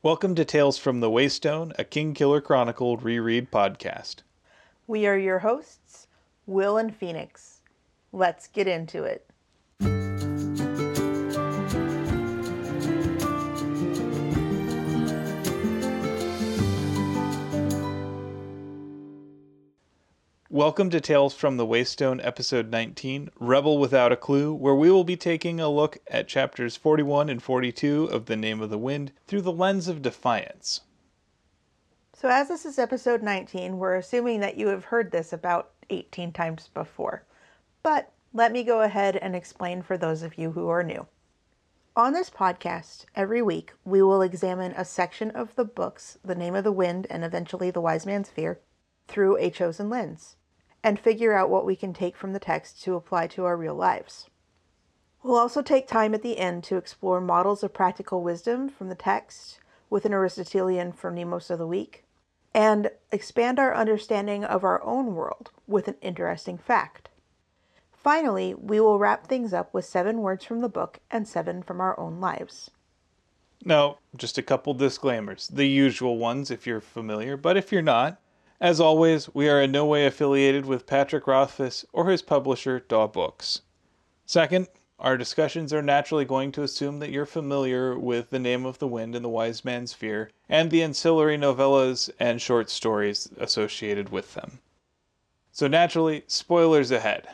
Welcome to Tales from the Waystone, a Kingkiller Chronicle reread podcast. We are your hosts, Will and Phoenix. Let's get into it. Welcome to Tales from the Waystone, episode 19, Rebel Without a Clue, where we will be taking a look at chapters 41 and 42 of The Name of the Wind through the lens of defiance. So, as this is episode 19, we're assuming that you have heard this about 18 times before. But let me go ahead and explain for those of you who are new. On this podcast, every week, we will examine a section of the books, The Name of the Wind and eventually The Wise Man's Fear, through a chosen lens and figure out what we can take from the text to apply to our real lives. We'll also take time at the end to explore models of practical wisdom from the text with an Aristotelian Phronimos of the Week, and expand our understanding of our own world with an interesting fact. Finally, we will wrap things up with seven words from the book and seven from our own lives. Now, just a couple disclaimers. The usual ones if you're familiar, but if you're not, as always, we are in no way affiliated with Patrick Rothfuss or his publisher, Daw Books. Second, our discussions are naturally going to assume that you're familiar with The Name of the Wind and The Wise Man's Fear and the ancillary novellas and short stories associated with them. So, naturally, spoilers ahead.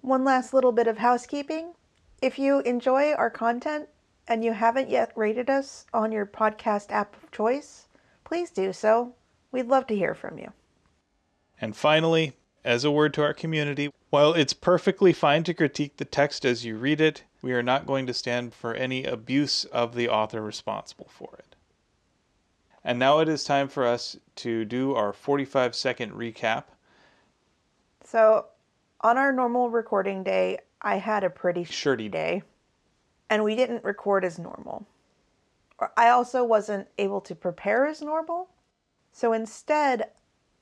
One last little bit of housekeeping. If you enjoy our content and you haven't yet rated us on your podcast app of choice, please do so. We'd love to hear from you. And finally, as a word to our community, while it's perfectly fine to critique the text as you read it, we are not going to stand for any abuse of the author responsible for it. And now it is time for us to do our 45 second recap. So, on our normal recording day, I had a pretty Shirty day, and we didn't record as normal. I also wasn't able to prepare as normal. So instead,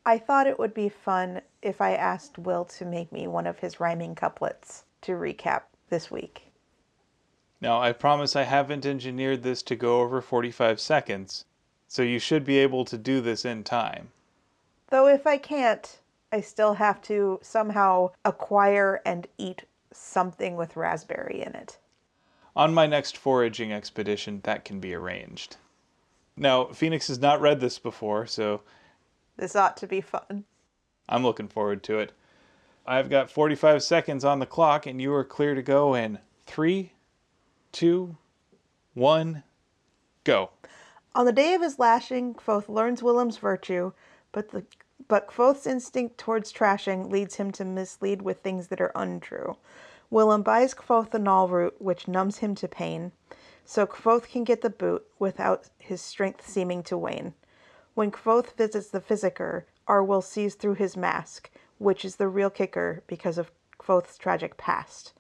I thought it would be fun if I asked Will to make me one of his rhyming couplets to recap this week. Now, I promise I haven't engineered this to go over 45 seconds, so you should be able to do this in time. Though if I can't, I still have to somehow acquire and eat something with raspberry in it. On my next foraging expedition, that can be arranged. Now, Phoenix has not read this before, so This ought to be fun. I'm looking forward to it. I've got 45 seconds on the clock, and you are clear to go in three, two, one, go. On the day of his lashing, Kvothe learns Willem's virtue, but the but Kvothe's instinct towards trashing leads him to mislead with things that are untrue. Willem buys Kvothe the nahlrout, which numbs him to pain, so Kvothe can get the boot without his strength seeming to wane. When Kvothe visits the physicker, Arwyl sees through his mask, which is the real kicker because of Kvothe's tragic past.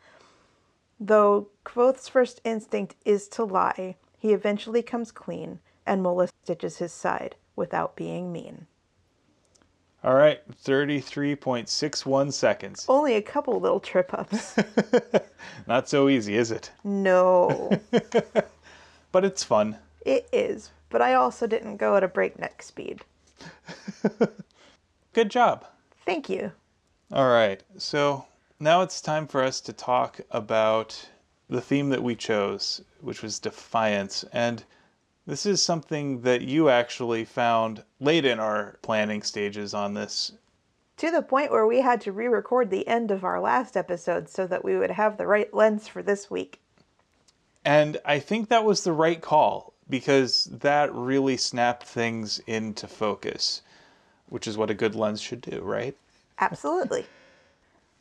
Though Kvothe's first instinct is to lie, he eventually comes clean, and Mola stitches his side without being mean. All right, 33.61 seconds. Only a couple little trip ups. Not so easy, is it? no, But it's fun. it is, but I also didn't go at a breakneck speed. Good job. Thank you. All right, so now it's time for us to talk about the theme that we chose, which was defiance. And this is something that you actually found late in our planning stages on this. To the point where we had to re record the end of our last episode so that we would have the right lens for this week. And I think that was the right call because that really snapped things into focus, which is what a good lens should do, right? Absolutely.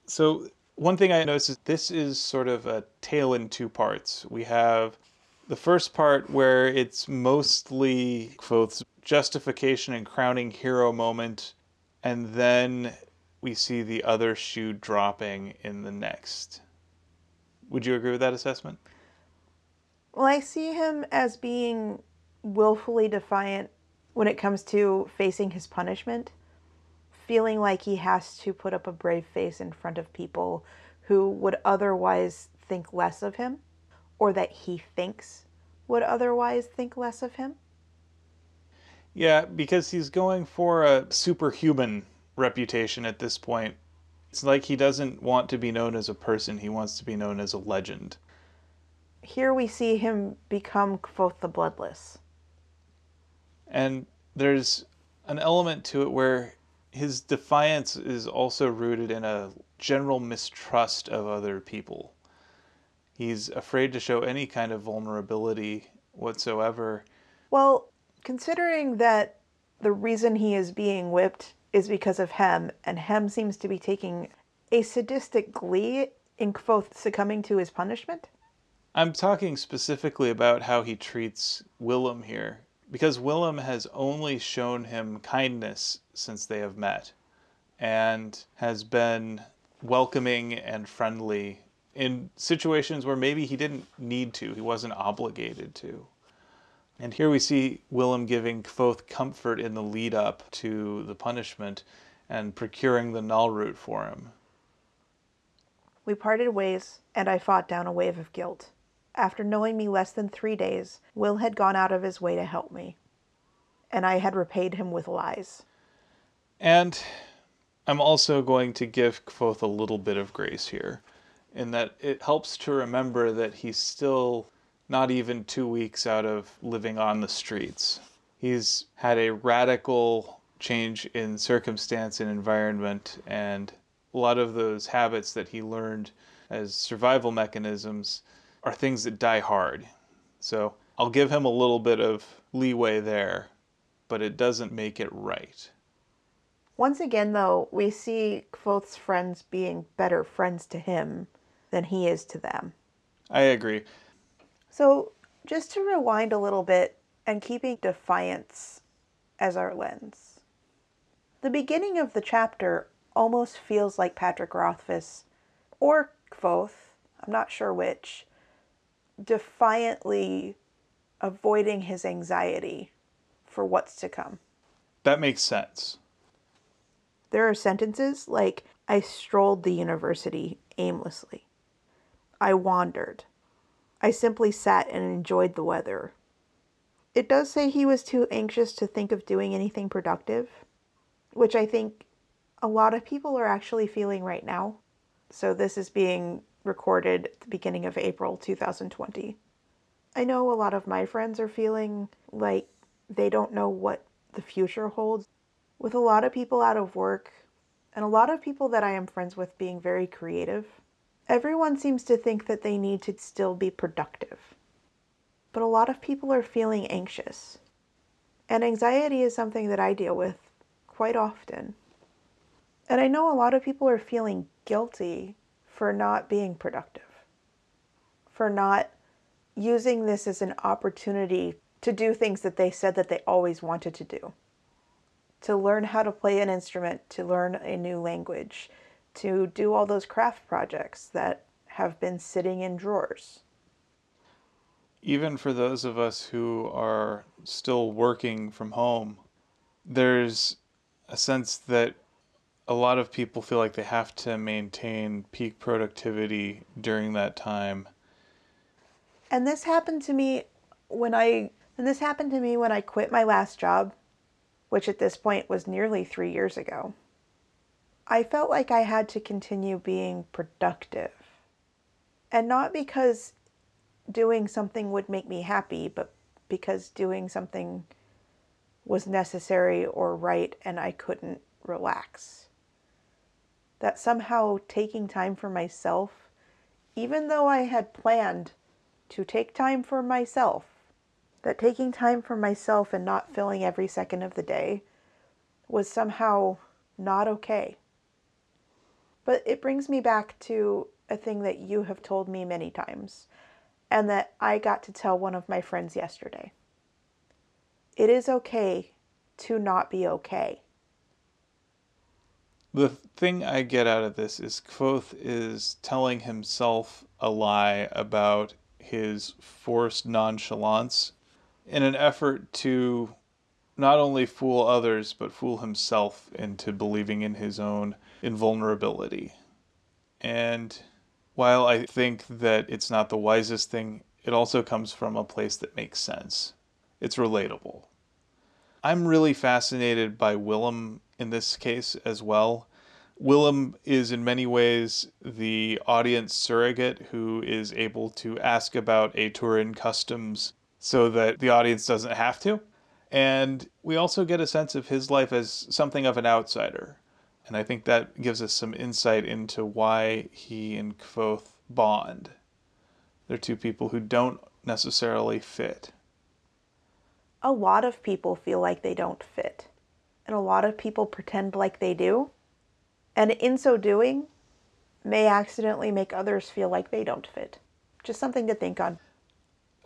So one thing I noticed is this is sort of a tale in two parts. We have the first part where it's mostly Kvothe's justification and crowning hero moment, and then we see the other shoe dropping in the next. Would you agree with that assessment? Well, I see him as being willfully defiant when it comes to facing his punishment, feeling like he has to put up a brave face in front of people who would otherwise think less of him, or that he thinks would otherwise think less of him. Yeah, because he's going for a superhuman reputation at this point. It's like he doesn't want to be known as a person, he wants to be known as a legend. Here we see him become Kvothe the Bloodless. And there's an element to it where his defiance is also rooted in a general mistrust of other people. He's afraid to show any kind of vulnerability whatsoever. Well, considering that the reason he is being whipped is because of Hem, and Hem seems to be taking a sadistic glee in Kvothe succumbing to his punishment. I'm talking specifically about how he treats Willem here because Willem has only shown him kindness since they have met and has been welcoming and friendly in situations where maybe he didn't need to, he wasn't obligated to. And here we see Willem giving Kvothe comfort in the lead up to the punishment and procuring the nahlrout for him. We parted ways, and I fought down a wave of guilt. After knowing me less than three days, Will had gone out of his way to help me, and I had repaid him with lies. And I'm also going to give Kvothe a little bit of grace here, in that it helps to remember that he's still not even two weeks out of living on the streets. He's had a radical change in circumstance and environment, and a lot of those habits that he learned as survival mechanisms are things that die hard. So I'll give him a little bit of leeway there, but it doesn't make it right. Once again, though, we see Kvothe's friends being better friends to him than he is to them. I agree. So, just to rewind a little bit and keeping defiance as our lens, the beginning of the chapter almost feels like Patrick Rothfuss or Kvothe, I'm not sure which, defiantly avoiding his anxiety for what's to come. That makes sense. There are sentences like, I strolled the university aimlessly. I wandered. I simply sat and enjoyed the weather. It does say he was too anxious to think of doing anything productive, which I think a lot of people are actually feeling right now. So this is being recorded at the beginning of April 2020. I know a lot of my friends are feeling like they don't know what the future holds. With a lot of people out of work and a lot of people that I am friends with being very creative, everyone seems to think that they need to still be productive. But a lot of people are feeling anxious. And anxiety is something that I deal with quite often. And I know a lot of people are feeling guilty for not being productive, for not using this as an opportunity to do things that they said that they always wanted to do. To learn how to play an instrument, to learn a new language, to do all those craft projects that have been sitting in drawers. Even for those of us who are still working from home, there's a sense that a lot of people feel like they have to maintain peak productivity during that time. And this happened to me when I and this happened to me when I quit my last job, which at this point was nearly 3 years ago. I felt like I had to continue being productive. And not because doing something would make me happy, but because doing something was necessary or right and I couldn't relax that somehow taking time for myself, even though I had planned to take time for myself, that taking time for myself and not filling every second of the day was somehow not okay. But it brings me back to a thing that you have told me many times, and that I got to tell one of my friends yesterday. It is okay to not be okay. The thing I get out of this is Kvothe is telling himself a lie about his forced nonchalance in an effort to not only fool others, but fool himself into believing in his own invulnerability. And while I think that it's not the wisest thing, it also comes from a place that makes sense. It's relatable. I'm really fascinated by Willem in this case as well. Willem is in many ways the audience surrogate who is able to ask about Aturan customs so that the audience doesn't have to. And we also get a sense of his life as something of an outsider. And I think that gives us some insight into why he and Kvothe bond. They're two people who don't necessarily fit. A lot of people feel like they don't fit, and a lot of people pretend like they do. And in so doing, may accidentally make others feel like they don't fit. Just something to think on.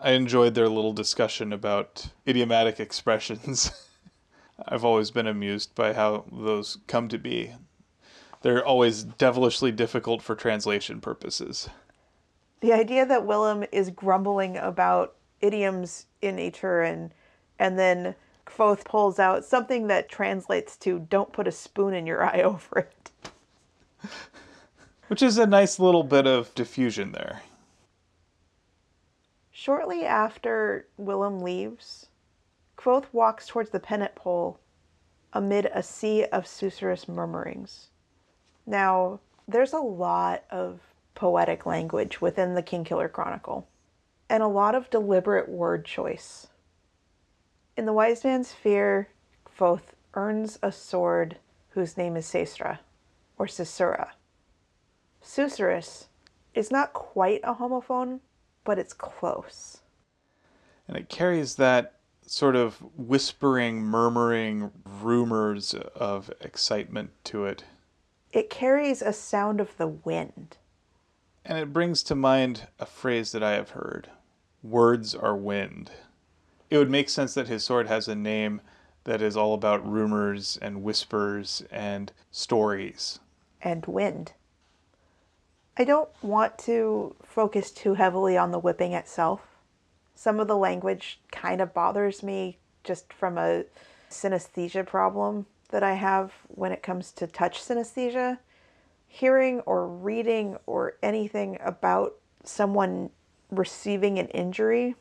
I enjoyed their little discussion about idiomatic expressions. I've always been amused by how those come to be. They're always devilishly difficult for translation purposes. The idea that Willem is grumbling about idioms in nature and and then Kvothe pulls out something that translates to don't put a spoon in your eye over it. Which is a nice little bit of diffusion there. Shortly after Willem leaves, Kvothe walks towards the pennant pole amid a sea of susurrus murmurings. Now, there's a lot of poetic language within the Kingkiller Chronicle, and a lot of deliberate word choice. In the Wise Man's Fear, Kvothe earns a sword whose name is Saicere, or Caesura. Susurrus is not quite a homophone, but it's close. And it carries that sort of whispering, murmuring rumors of excitement to it. It carries a sound of the wind. And it brings to mind a phrase that I have heard words are wind. It would make sense that his sword has a name that is all about rumors and whispers and stories. And wind. I don't want to focus too heavily on the whipping itself. Some of the language kind of bothers me just from a synesthesia problem that I have when it comes to touch synesthesia. Hearing or reading or anything about someone receiving an injury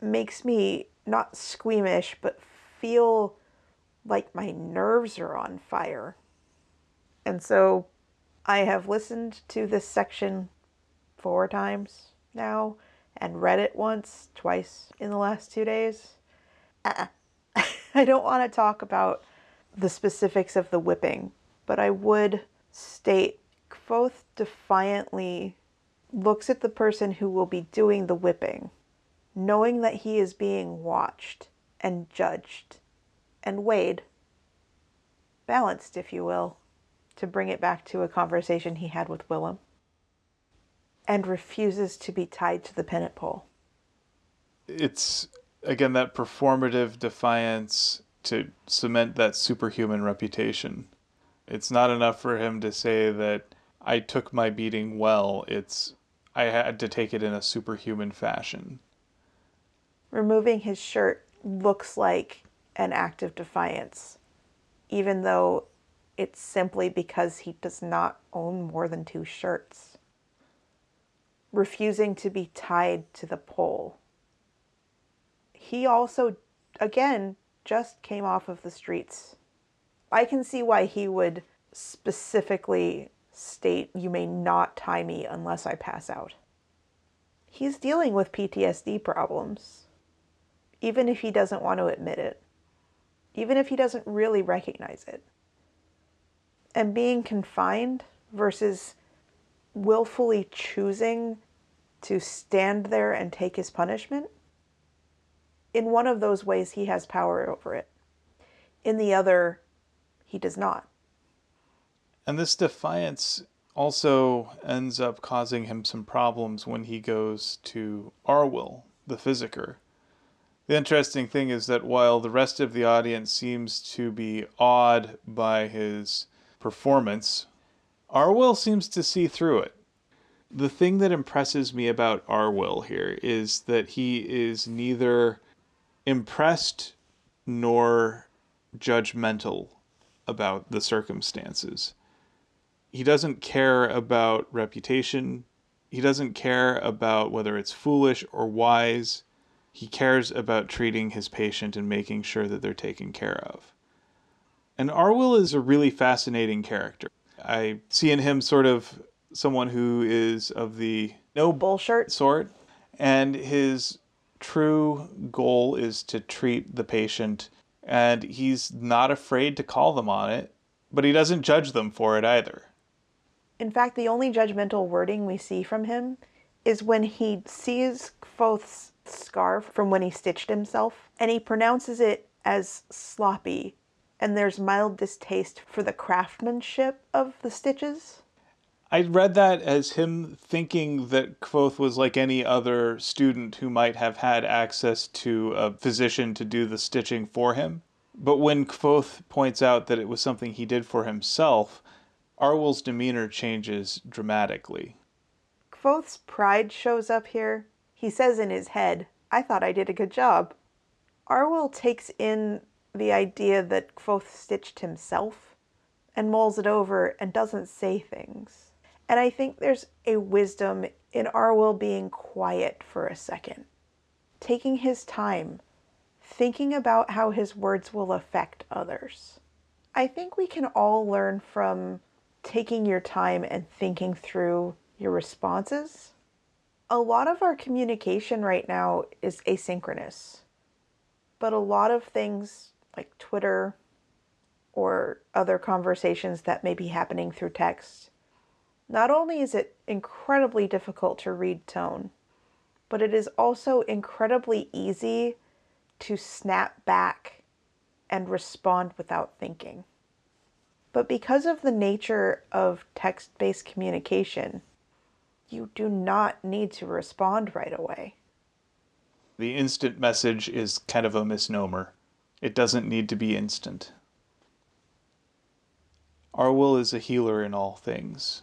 makes me not squeamish, but feel like my nerves are on fire. And so I have listened to this section four times now and read it once, twice in the last two days. Uh-uh. I don't want to talk about the specifics of the whipping, but I would state Kvothe defiantly looks at the person who will be doing the whipping, knowing that he is being watched and judged and weighed, balanced, if you will to bring it back to a conversation he had with Willem, and refuses to be tied to the pennant pole. It's, again, that performative defiance to cement that superhuman reputation. It's not enough for him to say that I took my beating well. It's I had to take it in a superhuman fashion. Removing his shirt looks like an act of defiance, even though it's simply because he does not own more than two shirts. Refusing to be tied to the pole. He also, again, just came off of the streets. I can see why he would specifically state, You may not tie me unless I pass out. He's dealing with PTSD problems, even if he doesn't want to admit it, even if he doesn't really recognize it and being confined versus willfully choosing to stand there and take his punishment, in one of those ways, he has power over it. In the other, he does not. And this defiance also ends up causing him some problems when he goes to Arwyl, the physicker. The interesting thing is that while the rest of the audience seems to be awed by his performance, Arwyl seems to see through it. The thing that impresses me about Arwyl here is that he is neither impressed nor judgmental about the circumstances. He doesn't care about reputation. He doesn't care about whether it's foolish or wise. He cares about treating his patient and making sure that they're taken care of. And Arwyl is a really fascinating character. I see in him sort of someone who is of the no Bullshirt. sort, and his true goal is to treat the patient, and he's not afraid to call them on it, but he doesn't judge them for it either. In fact, the only judgmental wording we see from him is when he sees Kvothe's scarf from when he stitched himself, and he pronounces it as sloppy, and there's mild distaste for the craftsmanship of the stitches. I read that as him thinking that Kvothe was like any other student who might have had access to a physician to do the stitching for him. But when Kvothe points out that it was something he did for himself, Arwyl's demeanor changes dramatically. Kvothe's pride shows up here. He says in his head, I thought I did a good job. Arwyl takes in the idea that Kvothe stitched himself and mulls it over and doesn't say things. And I think there's a wisdom in Arwyl being quiet for a second, taking his time, thinking about how his words will affect others. I think we can all learn from taking your time and thinking through your responses. A lot of our communication right now is asynchronous, but a lot of things like Twitter or other conversations that may be happening through text, not only is it incredibly difficult to read tone, but it is also incredibly easy to snap back and respond without thinking. But because of the nature of text based communication, you do not need to respond right away. The instant message is kind of a misnomer. It doesn't need to be instant. Arwyl is a healer in all things.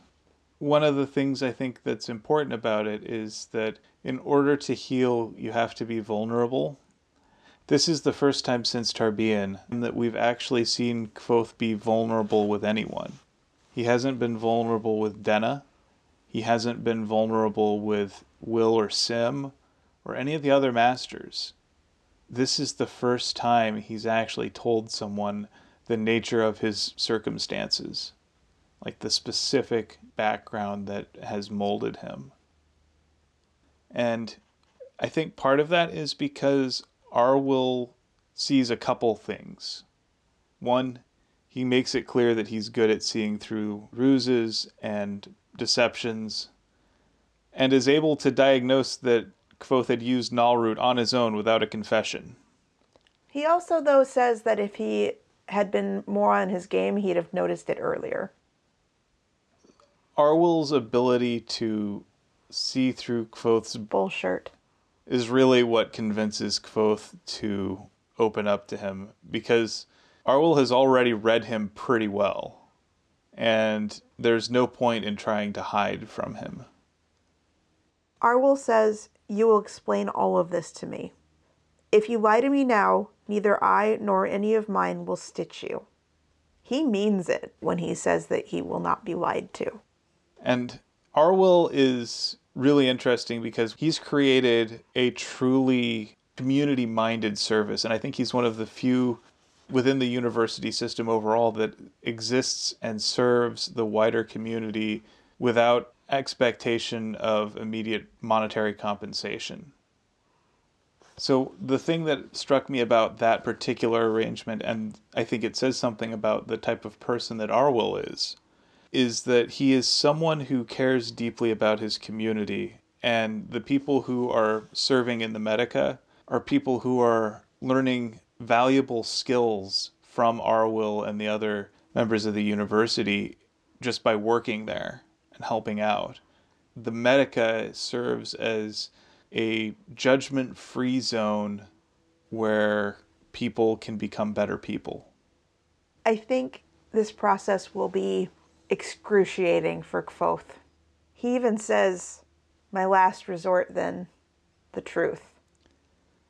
One of the things I think that's important about it is that in order to heal, you have to be vulnerable. This is the first time since Tarbean that we've actually seen Kvothe be vulnerable with anyone. He hasn't been vulnerable with Denna. He hasn't been vulnerable with Will or Sim or any of the other masters. This is the first time he's actually told someone the nature of his circumstances, like the specific background that has molded him. And I think part of that is because Arwyl sees a couple things. One, he makes it clear that he's good at seeing through ruses and deceptions, and is able to diagnose that Kvothe had used nahlrout on his own without a confession. He also, though, says that if he had been more on his game, he'd have noticed it earlier. Arwyl's ability to see through Kvothe's Bullshirt. is really what convinces Kvothe to open up to him because Arwyl has already read him pretty well, and there's no point in trying to hide from him. Arwyl says, You will explain all of this to me. If you lie to me now, neither I nor any of mine will stitch you. He means it when he says that he will not be lied to. And Arwyl is really interesting because he's created a truly community minded service. And I think he's one of the few within the university system overall that exists and serves the wider community without expectation of immediate monetary compensation. So, the thing that struck me about that particular arrangement, and I think it says something about the type of person that Arwyl is, is that he is someone who cares deeply about his community. And the people who are serving in the Medica are people who are learning valuable skills from Arwyl and the other members of the university just by working there and helping out. The Medica serves as a judgment free zone where people can become better people. I think this process will be excruciating for Kvothe. He even says, My last resort, then, the truth.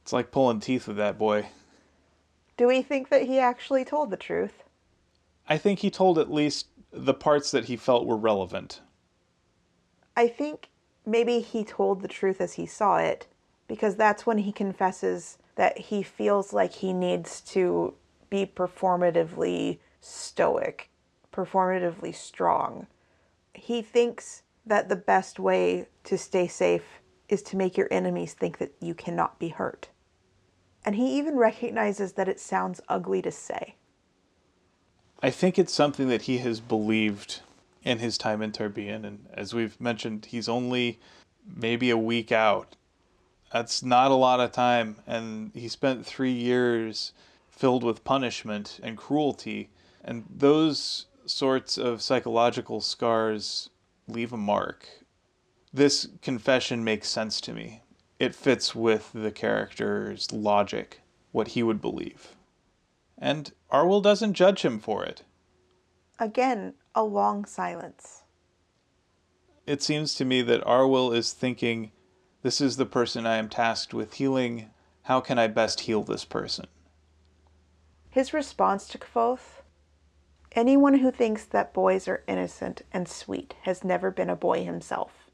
It's like pulling teeth with that boy. Do we think that he actually told the truth? I think he told at least the parts that he felt were relevant. I think maybe he told the truth as he saw it, because that's when he confesses that he feels like he needs to be performatively stoic, performatively strong. He thinks that the best way to stay safe is to make your enemies think that you cannot be hurt. And he even recognizes that it sounds ugly to say. I think it's something that he has believed in his time in Tarbean. And as we've mentioned, he's only maybe a week out. That's not a lot of time. And he spent three years filled with punishment and cruelty. And those sorts of psychological scars leave a mark. This confession makes sense to me. It fits with the character's logic, what he would believe. And Arwyl doesn't judge him for it. Again, a long silence. It seems to me that Arwyl is thinking, this is the person I am tasked with healing. How can I best heal this person? His response to Kvothe Anyone who thinks that boys are innocent and sweet has never been a boy himself,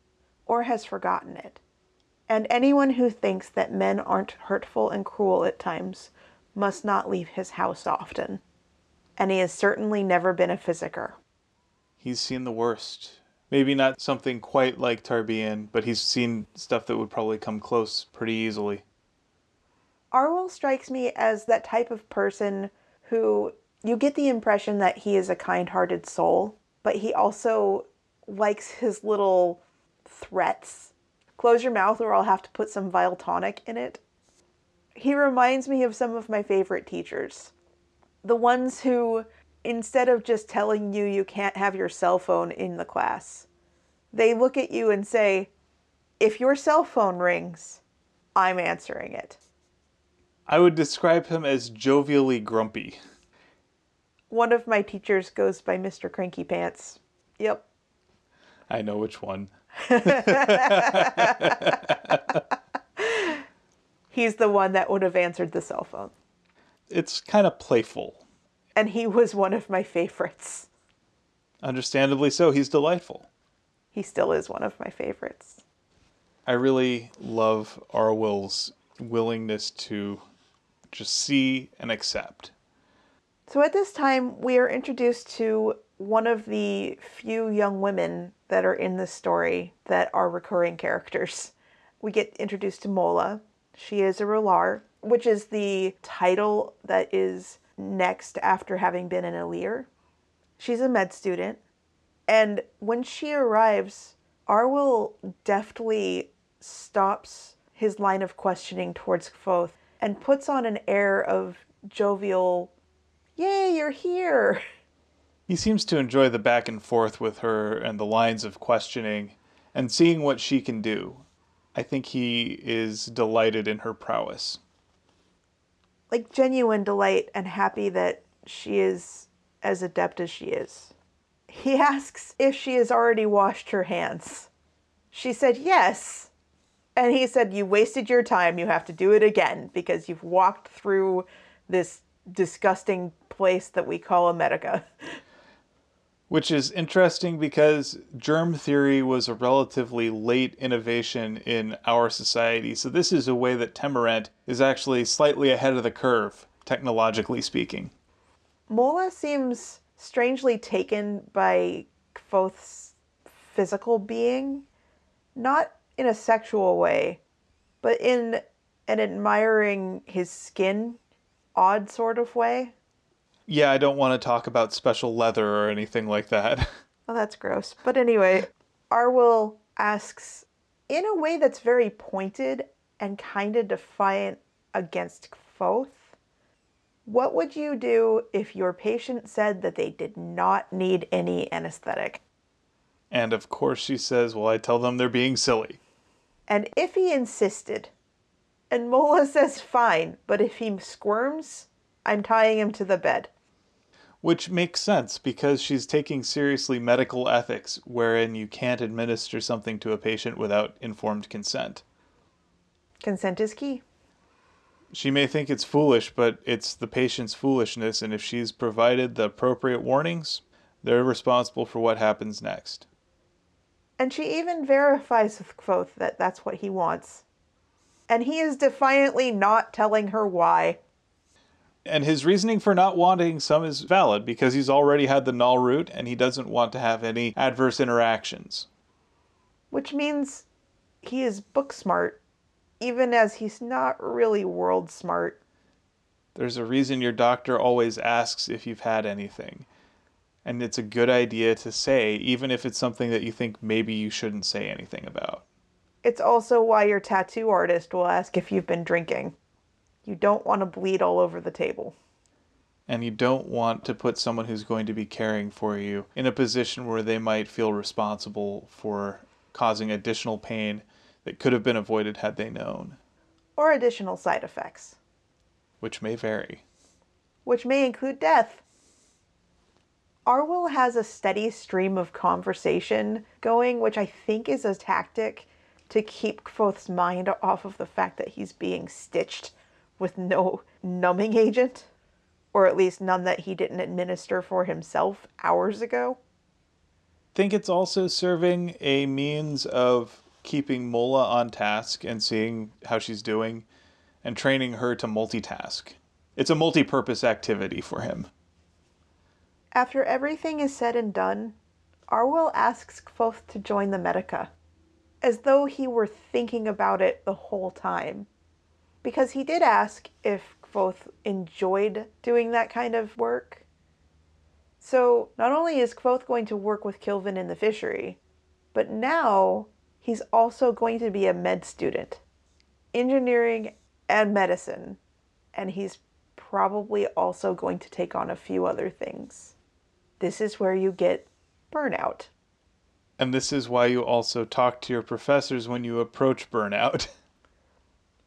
or has forgotten it. And anyone who thinks that men aren't hurtful and cruel at times must not leave his house often. And he has certainly never been a physicker. He's seen the worst. Maybe not something quite like Tarbean, but he's seen stuff that would probably come close pretty easily. Arwyl strikes me as that type of person who you get the impression that he is a kind hearted soul, but he also likes his little threats. Close your mouth or I'll have to put some vile tonic in it. He reminds me of some of my favorite teachers. The ones who, instead of just telling you you can't have your cell phone in the class, they look at you and say, If your cell phone rings, I'm answering it. I would describe him as jovially grumpy. One of my teachers goes by Mr. Cranky Pants. Yep. I know which one. He's the one that would have answered the cell phone. It's kind of playful. And he was one of my favorites. Understandably so. He's delightful. He still is one of my favorites. I really love Arwyl's willingness to just see and accept. So at this time, we are introduced to one of the few young women that are in this story that are recurring characters. We get introduced to Mola. She is a Re'lar, which is the title that is next after having been an E'lir. She's a med student. And when she arrives, Arwyl deftly stops his line of questioning towards Kvothe and puts on an air of jovial, Yay, you're here! He seems to enjoy the back and forth with her and the lines of questioning and seeing what she can do. I think he is delighted in her prowess. Like genuine delight and happy that she is as adept as she is. He asks if she has already washed her hands. She said yes. And he said, You wasted your time. You have to do it again because you've walked through this disgusting place that we call America. Which is interesting because germ theory was a relatively late innovation in our society. So, this is a way that Temerant is actually slightly ahead of the curve, technologically speaking. Mola seems strangely taken by Kvothe's physical being, not in a sexual way, but in an admiring his skin odd sort of way. Yeah, I don't want to talk about special leather or anything like that. Well, that's gross. But anyway, Arwyl asks in a way that's very pointed and kind of defiant against Kvothe. What would you do if your patient said that they did not need any anesthetic? And of course, she says, Well, I tell them they're being silly. And if he insisted, and Mola says, Fine, but if he squirms, I'm tying him to the bed. Which makes sense because she's taking seriously medical ethics, wherein you can't administer something to a patient without informed consent. Consent is key. She may think it's foolish, but it's the patient's foolishness, and if she's provided the appropriate warnings, they're responsible for what happens next. And she even verifies with Kvothe that that's what he wants. And he is defiantly not telling her why. And his reasoning for not wanting some is valid because he's already had the nahlrout and he doesn't want to have any adverse interactions. Which means he is book smart, even as he's not really world smart. There's a reason your doctor always asks if you've had anything. And it's a good idea to say, even if it's something that you think maybe you shouldn't say anything about. It's also why your tattoo artist will ask if you've been drinking. You don't want to bleed all over the table. And you don't want to put someone who's going to be caring for you in a position where they might feel responsible for causing additional pain that could have been avoided had they known. Or additional side effects. Which may vary. Which may include death. Arwyl has a steady stream of conversation going, which I think is a tactic to keep Kvothe's mind off of the fact that he's being stitched with no numbing agent, or at least none that he didn't administer for himself hours ago. Think it's also serving a means of keeping Mola on task and seeing how she's doing and training her to multitask. It's a multi purpose activity for him. After everything is said and done, Arwyl asks Kvothe to join the Medica, as though he were thinking about it the whole time because he did ask if Kvothe enjoyed doing that kind of work. So not only is Kvothe going to work with Kilvin in the fishery, but now he's also going to be a med student, engineering and medicine, and he's probably also going to take on a few other things. This is where you get burnout. And this is why you also talk to your professors when you approach burnout.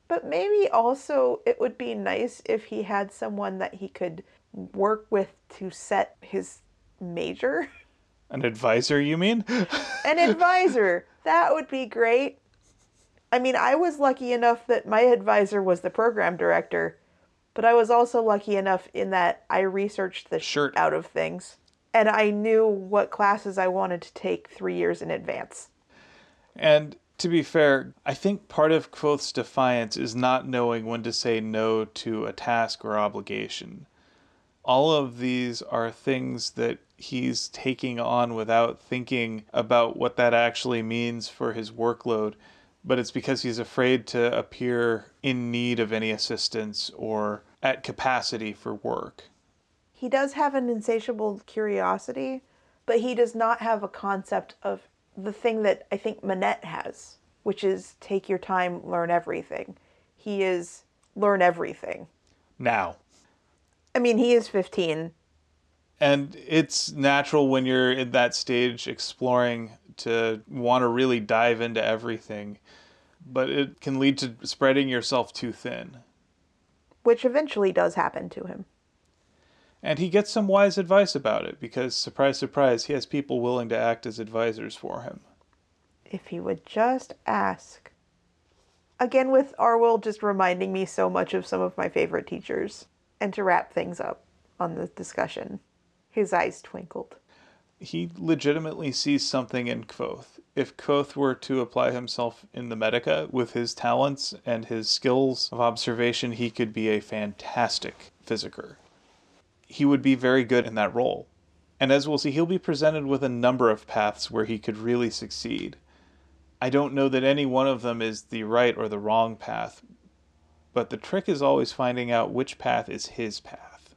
But maybe also it would be nice if he had someone that he could work with to set his major. An advisor, you mean? An advisor. That would be great. I mean, I was lucky enough that my advisor was the program director, but I was also lucky enough in that I researched the shirt out of things and I knew what classes I wanted to take three years in advance. And to be fair, I think part of Kvothe's defiance is not knowing when to say no to a task or obligation. All of these are things that he's taking on without thinking about what that actually means for his workload, but it's because he's afraid to appear in need of any assistance or at capacity for work. He does have an insatiable curiosity, but he does not have a concept of the thing that I think Manette has, which is take your time, learn everything. He is learn everything. Now. I mean, he is 15. And it's natural when you're in that stage exploring to want to really dive into everything, but it can lead to spreading yourself too thin. Which eventually does happen to him. And he gets some wise advice about it because, surprise, surprise, he has people willing to act as advisors for him. If he would just ask. Again, with Arwyl just reminding me so much of some of my favorite teachers. And to wrap things up on the discussion, his eyes twinkled. He legitimately sees something in Kvothe. If Kvothe were to apply himself in the Medica with his talents and his skills of observation, he could be a fantastic physicker he would be very good in that role. And as we'll see, he'll be presented with a number of paths where he could really succeed. I don't know that any one of them is the right or the wrong path, but the trick is always finding out which path is his path.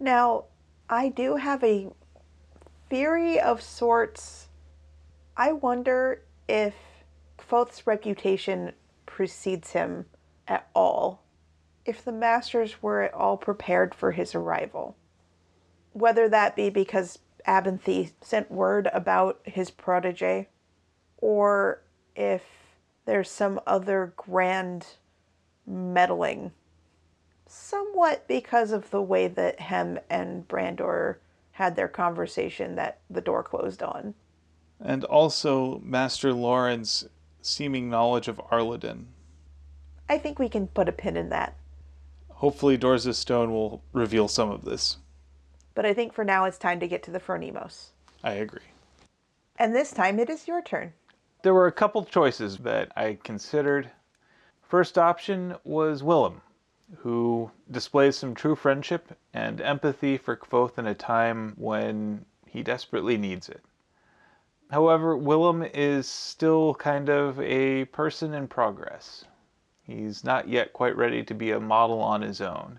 Now, I do have a theory of sorts. I wonder if Kvothe's reputation precedes him at all if the masters were at all prepared for his arrival. Whether that be because Abenthy sent word about his protege, or if there's some other grand meddling. Somewhat because of the way that Hem and Brandeur had their conversation that the door closed on. And also Master Lorren's seeming knowledge of Arliden. I think we can put a pin in that. Hopefully, Doors of Stone will reveal some of this. But I think for now it's time to get to the Phronimos. I agree. And this time it is your turn. There were a couple choices that I considered, First option was Willem, who displays some true friendship and empathy for Kvothe in a time when he desperately needs it. However, Willem is still kind of a person in progress. He's not yet quite ready to be a model on his own.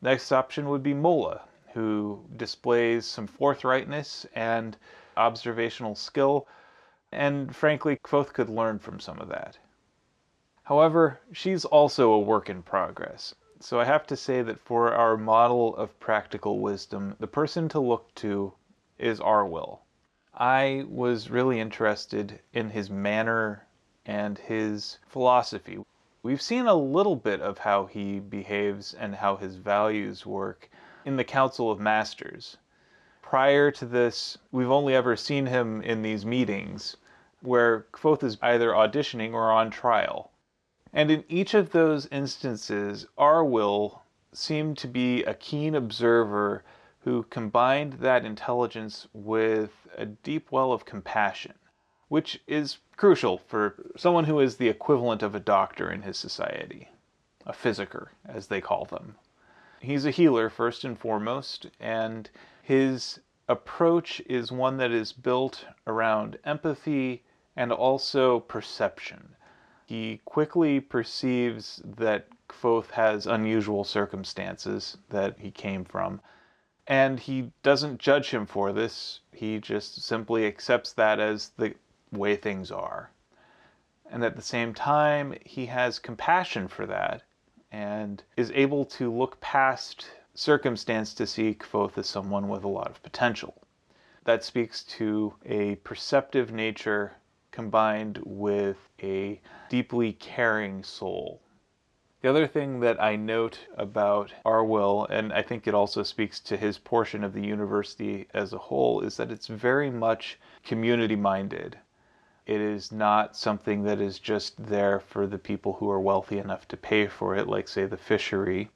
Next option would be Mola, who displays some forthrightness and observational skill, and frankly, Kvothe could learn from some of that. However, she's also a work in progress. So I have to say that for our model of practical wisdom, the person to look to is Arwyl. I was really interested in his manner and his philosophy. We've seen a little bit of how he behaves and how his values work in the Council of Masters. Prior to this, we've only ever seen him in these meetings where Kvothe is either auditioning or on trial. And in each of those instances, Arwyl seemed to be a keen observer who combined that intelligence with a deep well of compassion, which is crucial for someone who is the equivalent of a doctor in his society, a physicker, as they call them. He's a healer, first and foremost, and his approach is one that is built around empathy and also perception. He quickly perceives that Kvothe has unusual circumstances that he came from, and he doesn't judge him for this. He just simply accepts that as the way things are. And at the same time, he has compassion for that and is able to look past circumstance to see Kvothe as someone with a lot of potential. That speaks to a perceptive nature combined with a deeply caring soul. The other thing that I note about Arwyl, and I think it also speaks to his portion of the university as a whole, is that it's very much community minded. It is not something that is just there for the people who are wealthy enough to pay for it, like, say, the fishery,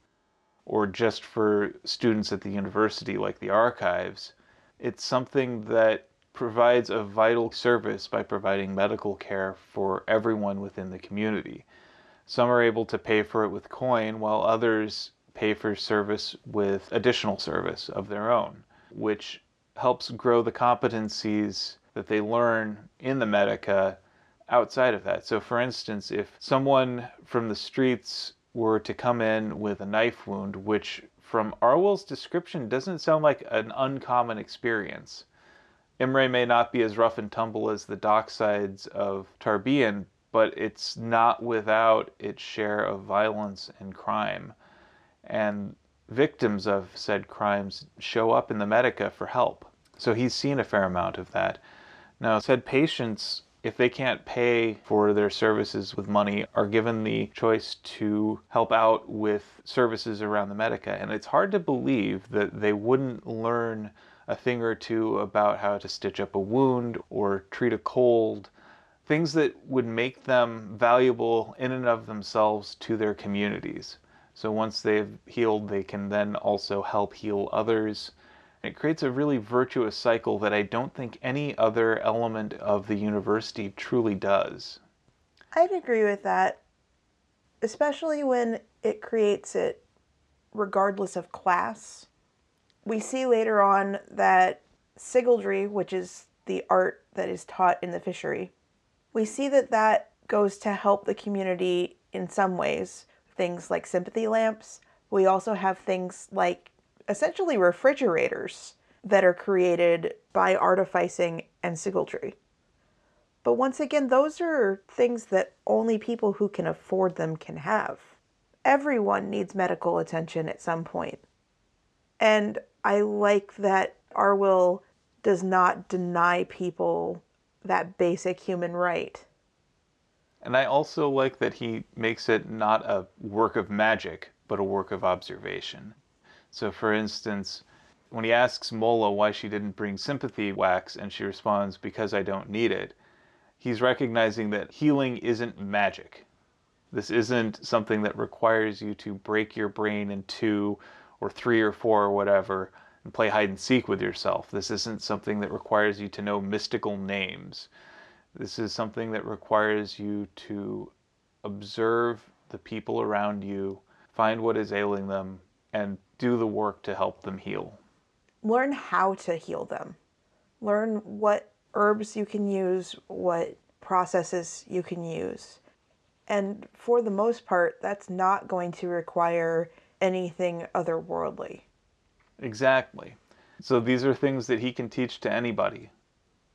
or just for students at the university, like the archives. It's something that provides a vital service by providing medical care for everyone within the community. Some are able to pay for it with coin, while others pay for service with additional service of their own, which helps grow the competencies that they learn in the Medica outside of that. So, for instance, if someone from the streets were to come in with a knife wound, which from Arwyl's description doesn't sound like an uncommon experience. Imre may not be as rough and tumble as the docksides of Tarbean, but it's not without its share of violence and crime. And victims of said crimes show up in the Medica for help. So he's seen a fair amount of that. Now, said patients, if they can't pay for their services with money, are given the choice to help out with services around the Medica. And it's hard to believe that they wouldn't learn a thing or two about how to stitch up a wound or treat a cold things that would make them valuable in and of themselves to their communities. So once they've healed, they can then also help heal others. It creates a really virtuous cycle that I don't think any other element of the university truly does. I'd agree with that, especially when it creates it regardless of class. We see later on that sygaldry, which is the art that is taught in the fishery, we see that that goes to help the community in some ways. Things like sympathy lamps. We also have things like essentially refrigerators that are created by artificing and sygaldry. But once again, those are things that only people who can afford them can have. Everyone needs medical attention at some point. And I like that Arwyl does not deny people that basic human right. And I also like that he makes it not a work of magic, but a work of observation. So, for instance, when he asks Mola why she didn't bring sympathy wax and she responds, Because I don't need it, he's recognizing that healing isn't magic. This isn't something that requires you to break your brain in two or three or four or whatever and play hide and seek with yourself. This isn't something that requires you to know mystical names. This is something that requires you to observe the people around you, find what is ailing them, and do the work to help them heal. Learn how to heal them. Learn what herbs you can use, what processes you can use. And for the most part, that's not going to require anything otherworldly. Exactly. So these are things that he can teach to anybody.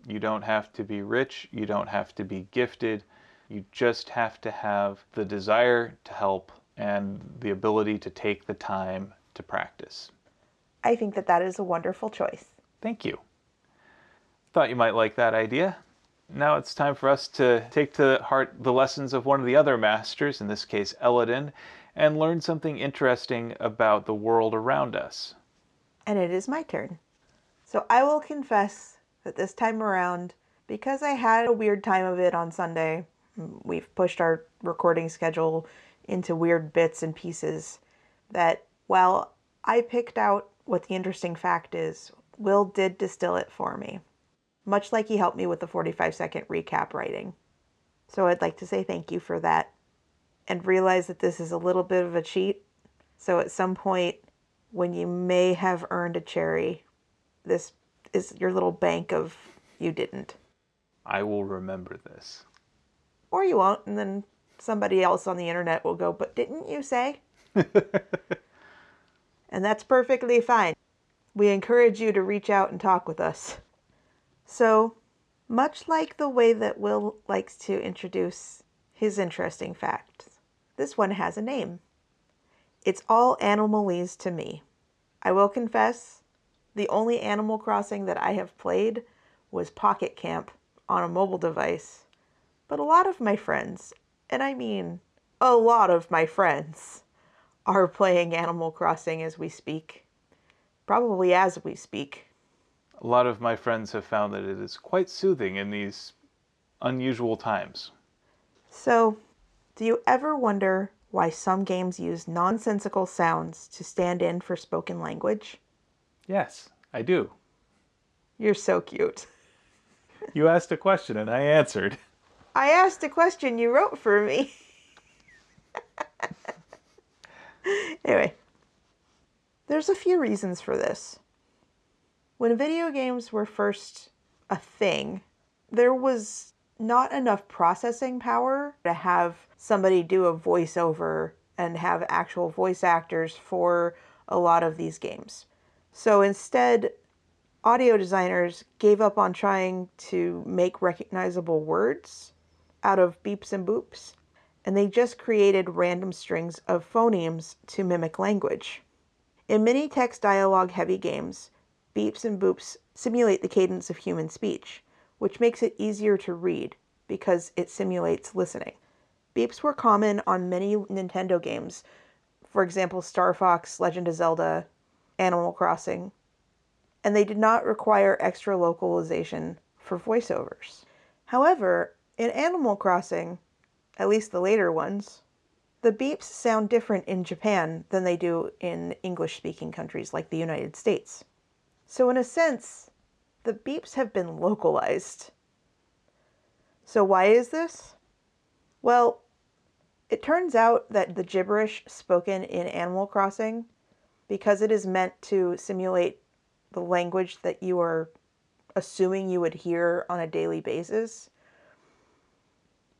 You don't have to be rich, you don't have to be gifted, you just have to have the desire to help and the ability to take the time to practice. I think that that is a wonderful choice. Thank you. Thought you might like that idea. Now it's time for us to take to heart the lessons of one of the other masters, in this case Elodin, and learn something interesting about the world around us. And it is my turn. So I will confess that this time around, because I had a weird time of it on Sunday, we've pushed our recording schedule into weird bits and pieces, that while I picked out what the interesting fact is, Will did distill it for me, much like he helped me with the 45 second recap writing. So I'd like to say thank you for that and realize that this is a little bit of a cheat. So at some point, when you may have earned a cherry, this is your little bank of you didn't. I will remember this. Or you won't, and then somebody else on the internet will go, But didn't you say? and that's perfectly fine. We encourage you to reach out and talk with us. So, much like the way that Will likes to introduce his interesting facts, this one has a name. It's all Animalese to me. I will confess, the only Animal Crossing that I have played was Pocket Camp on a mobile device. But a lot of my friends, and I mean a lot of my friends, are playing Animal Crossing as we speak. Probably as we speak. A lot of my friends have found that it is quite soothing in these unusual times. So, do you ever wonder why some games use nonsensical sounds to stand in for spoken language? Yes, I do. You're so cute. You asked a question and I answered. I asked a question you wrote for me. anyway, there's a few reasons for this. When video games were first a thing, there was not enough processing power to have somebody do a voiceover and have actual voice actors for a lot of these games. So instead, audio designers gave up on trying to make recognizable words out of beeps and boops, and they just created random strings of phonemes to mimic language. In many text dialogue heavy games, beeps and boops simulate the cadence of human speech, which makes it easier to read because it simulates listening. Beeps were common on many Nintendo games, for example, Star Fox, Legend of Zelda, Animal Crossing, and they did not require extra localization for voiceovers. However, in Animal Crossing, at least the later ones, the beeps sound different in Japan than they do in English speaking countries like the United States. So, in a sense, the beeps have been localized. So, why is this? Well, it turns out that the gibberish spoken in Animal Crossing, because it is meant to simulate the language that you are assuming you would hear on a daily basis,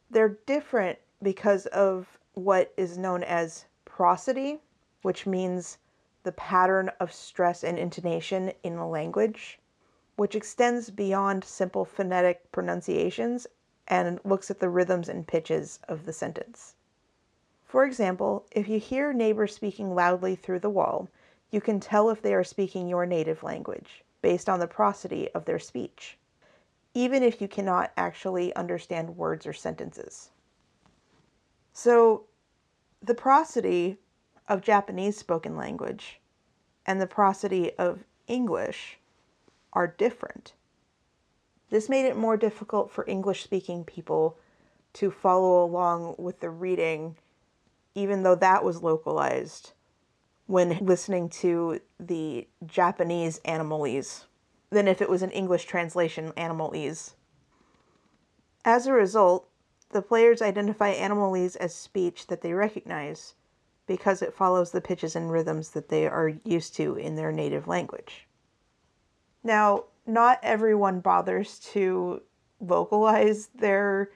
they're different because of what is known as prosody, which means the pattern of stress and intonation in a language, which extends beyond simple phonetic pronunciations and looks at the rhythms and pitches of the sentence. For example, if you hear neighbors speaking loudly through the wall, you can tell if they are speaking your native language based on the prosody of their speech, even if you cannot actually understand words or sentences. So, the prosody of Japanese spoken language and the prosody of English are different. This made it more difficult for English speaking people to follow along with the reading, even though that was localized when listening to the Japanese Animalese than if it was an English translation Animalese. As a result, The players identify animalese as speech that they recognize because it follows the pitches and rhythms that they are used to in their native language. Now, not everyone bothers to vocalize their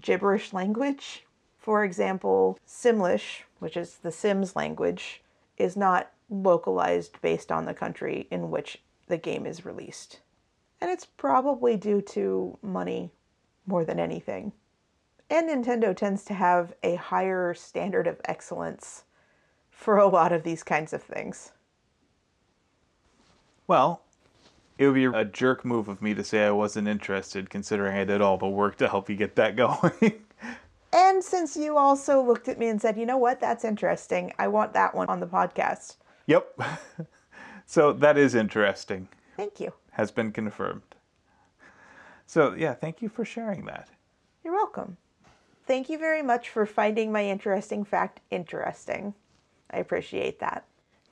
gibberish language. For example, Simlish, which is the Sims language, is not localized based on the country in which the game is released. And it's probably due to money more than anything. And Nintendo tends to have a higher standard of excellence for a lot of these kinds of things. Well, it would be a jerk move of me to say I wasn't interested, considering I did all the work to help you get that going. and since you also looked at me and said, you know what, that's interesting, I want that one on the podcast. Yep. so that is interesting. Thank you. Has been confirmed. So, yeah, thank you for sharing that. You're welcome. Thank you very much for finding my interesting fact interesting. I appreciate that.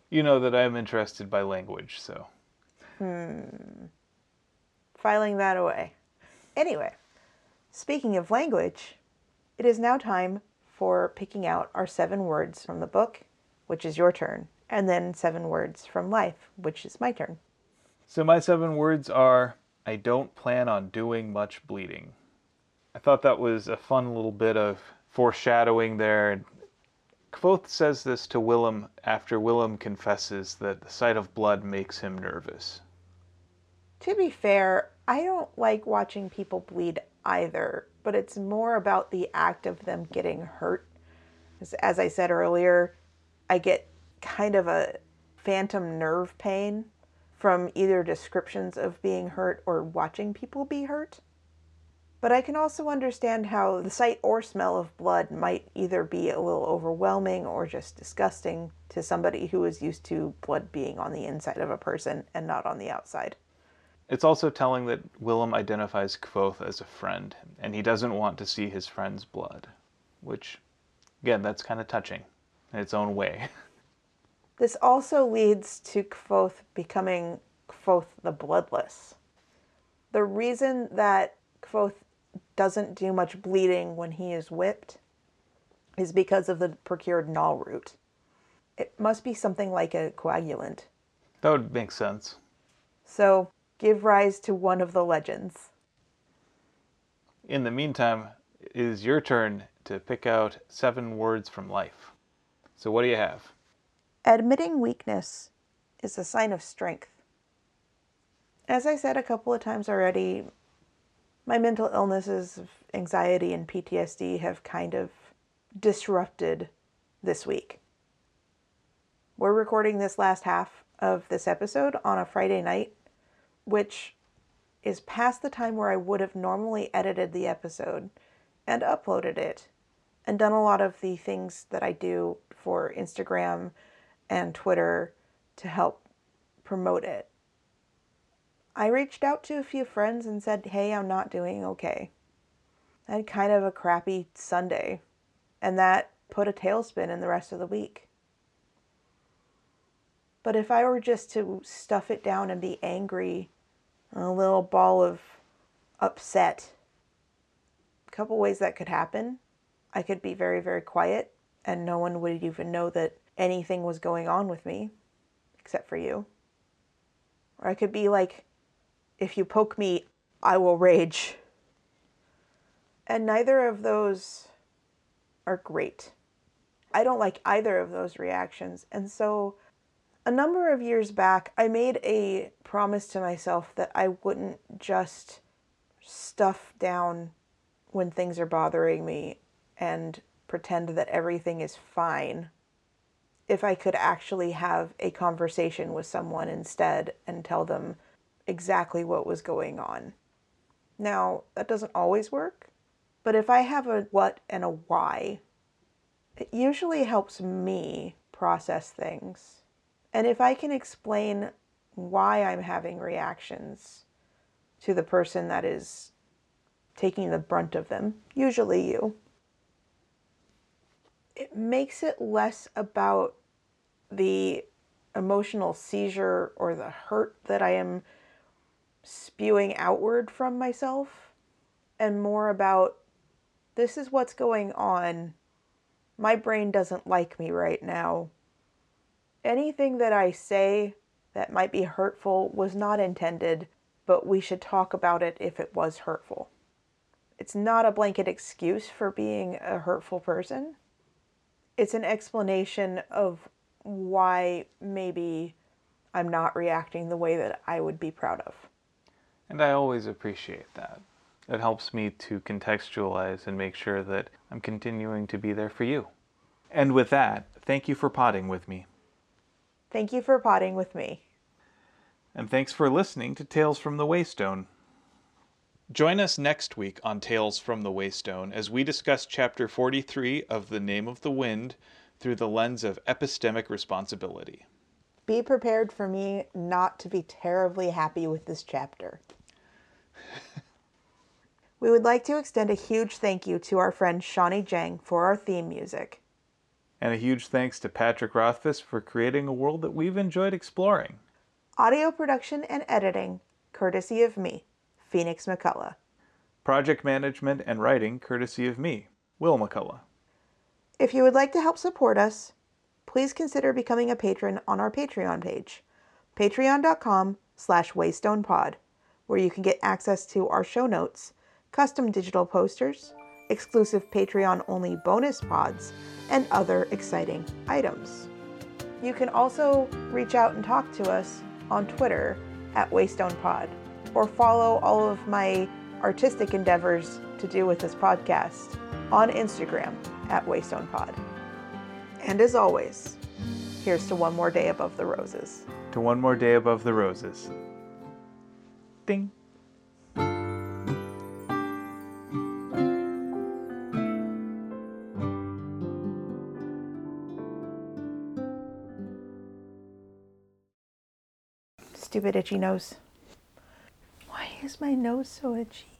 You know that I'm interested by language, so. Hmm. Filing that away. Anyway, speaking of language, it is now time for picking out our seven words from the book, which is your turn, and then seven words from life, which is my turn. So my seven words are I don't plan on doing much bleeding. I thought that was a fun little bit of foreshadowing there. Kvothe says this to Willem after Willem confesses that the sight of blood makes him nervous. To be fair, I don't like watching people bleed either, but it's more about the act of them getting hurt. As, as I said earlier, I get kind of a phantom nerve pain from either descriptions of being hurt or watching people be hurt. But I can also understand how the sight or smell of blood might either be a little overwhelming or just disgusting to somebody who is used to blood being on the inside of a person and not on the outside. It's also telling that Willem identifies Kvothe as a friend, and he doesn't want to see his friend's blood. Which, again, that's kind of touching in its own way. This also leads to Kvothe becoming Kvothe the Bloodless. The reason that Kvothe doesn't do much bleeding when he is whipped is because of the procured nahlrout. It must be something like a coagulant. That would make sense. So give rise to one of the legends. In the meantime, it is your turn to pick out seven words from life. So, what do you have? Admitting weakness is a sign of strength. As I said a couple of times already, my mental illnesses of anxiety and PTSD have kind of disrupted this week. We're recording this last half of this episode on a Friday night which is past the time where I would have normally edited the episode and uploaded it and done a lot of the things that I do for Instagram and Twitter to help promote it. I reached out to a few friends and said, hey, I'm not doing okay. I had kind of a crappy Sunday, and that put a tailspin in the rest of the week. But if I were just to stuff it down and be angry a little ball of upset. A couple ways that could happen. I could be very, very quiet and no one would even know that anything was going on with me except for you. Or I could be like, if you poke me, I will rage. And neither of those are great. I don't like either of those reactions. And so a number of years back, I made a promise to myself that I wouldn't just stuff down when things are bothering me and pretend that everything is fine. If I could actually have a conversation with someone instead and tell them exactly what was going on. Now, that doesn't always work, but if I have a what and a why, it usually helps me process things and if I can explain why I'm having reactions to the person that is taking the brunt of them, usually you, it makes it less about the emotional seizure or the hurt that I am spewing outward from myself and more about this is what's going on. My brain doesn't like me right now. Anything that I say that might be hurtful was not intended, but we should talk about it if it was hurtful. It's not a blanket excuse for being a hurtful person. It's an explanation of why maybe I'm not reacting the way that I would be proud of. And I always appreciate that. It helps me to contextualize and make sure that I'm continuing to be there for you. And with that, thank you for potting with me. Thank you for potting with me. And thanks for listening to Tales from the Waystone. Join us next week on Tales from the Waystone as we discuss Chapter 43 of The Name of the Wind through the lens of epistemic responsibility. Be prepared for me not to be terribly happy with this chapter. we would like to extend a huge thank you to our friend Shawnee Jang for our theme music. And a huge thanks to Patrick Rothfuss for creating a world that we've enjoyed exploring. Audio production and editing, courtesy of me, Phoenix McCullough. Project management and writing, courtesy of me, Will McCullough. If you would like to help support us, please consider becoming a patron on our Patreon page, patreon.com slash waystonepod, where you can get access to our show notes, custom digital posters, exclusive Patreon-only bonus pods, and other exciting items. You can also reach out and talk to us on Twitter at waystonepod, or follow all of my artistic endeavors to do with this podcast on Instagram at waystonepod. And as always, here's to one more day above the roses. To one more day above the roses. Ding. Stupid itchy nose. Why is my nose so itchy?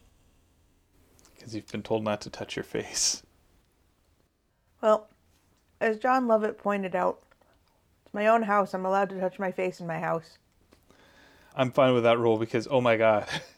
Because you've been told not to touch your face. Well, as John Lovett pointed out, it's my own house. I'm allowed to touch my face in my house. I'm fine with that rule because, oh my god,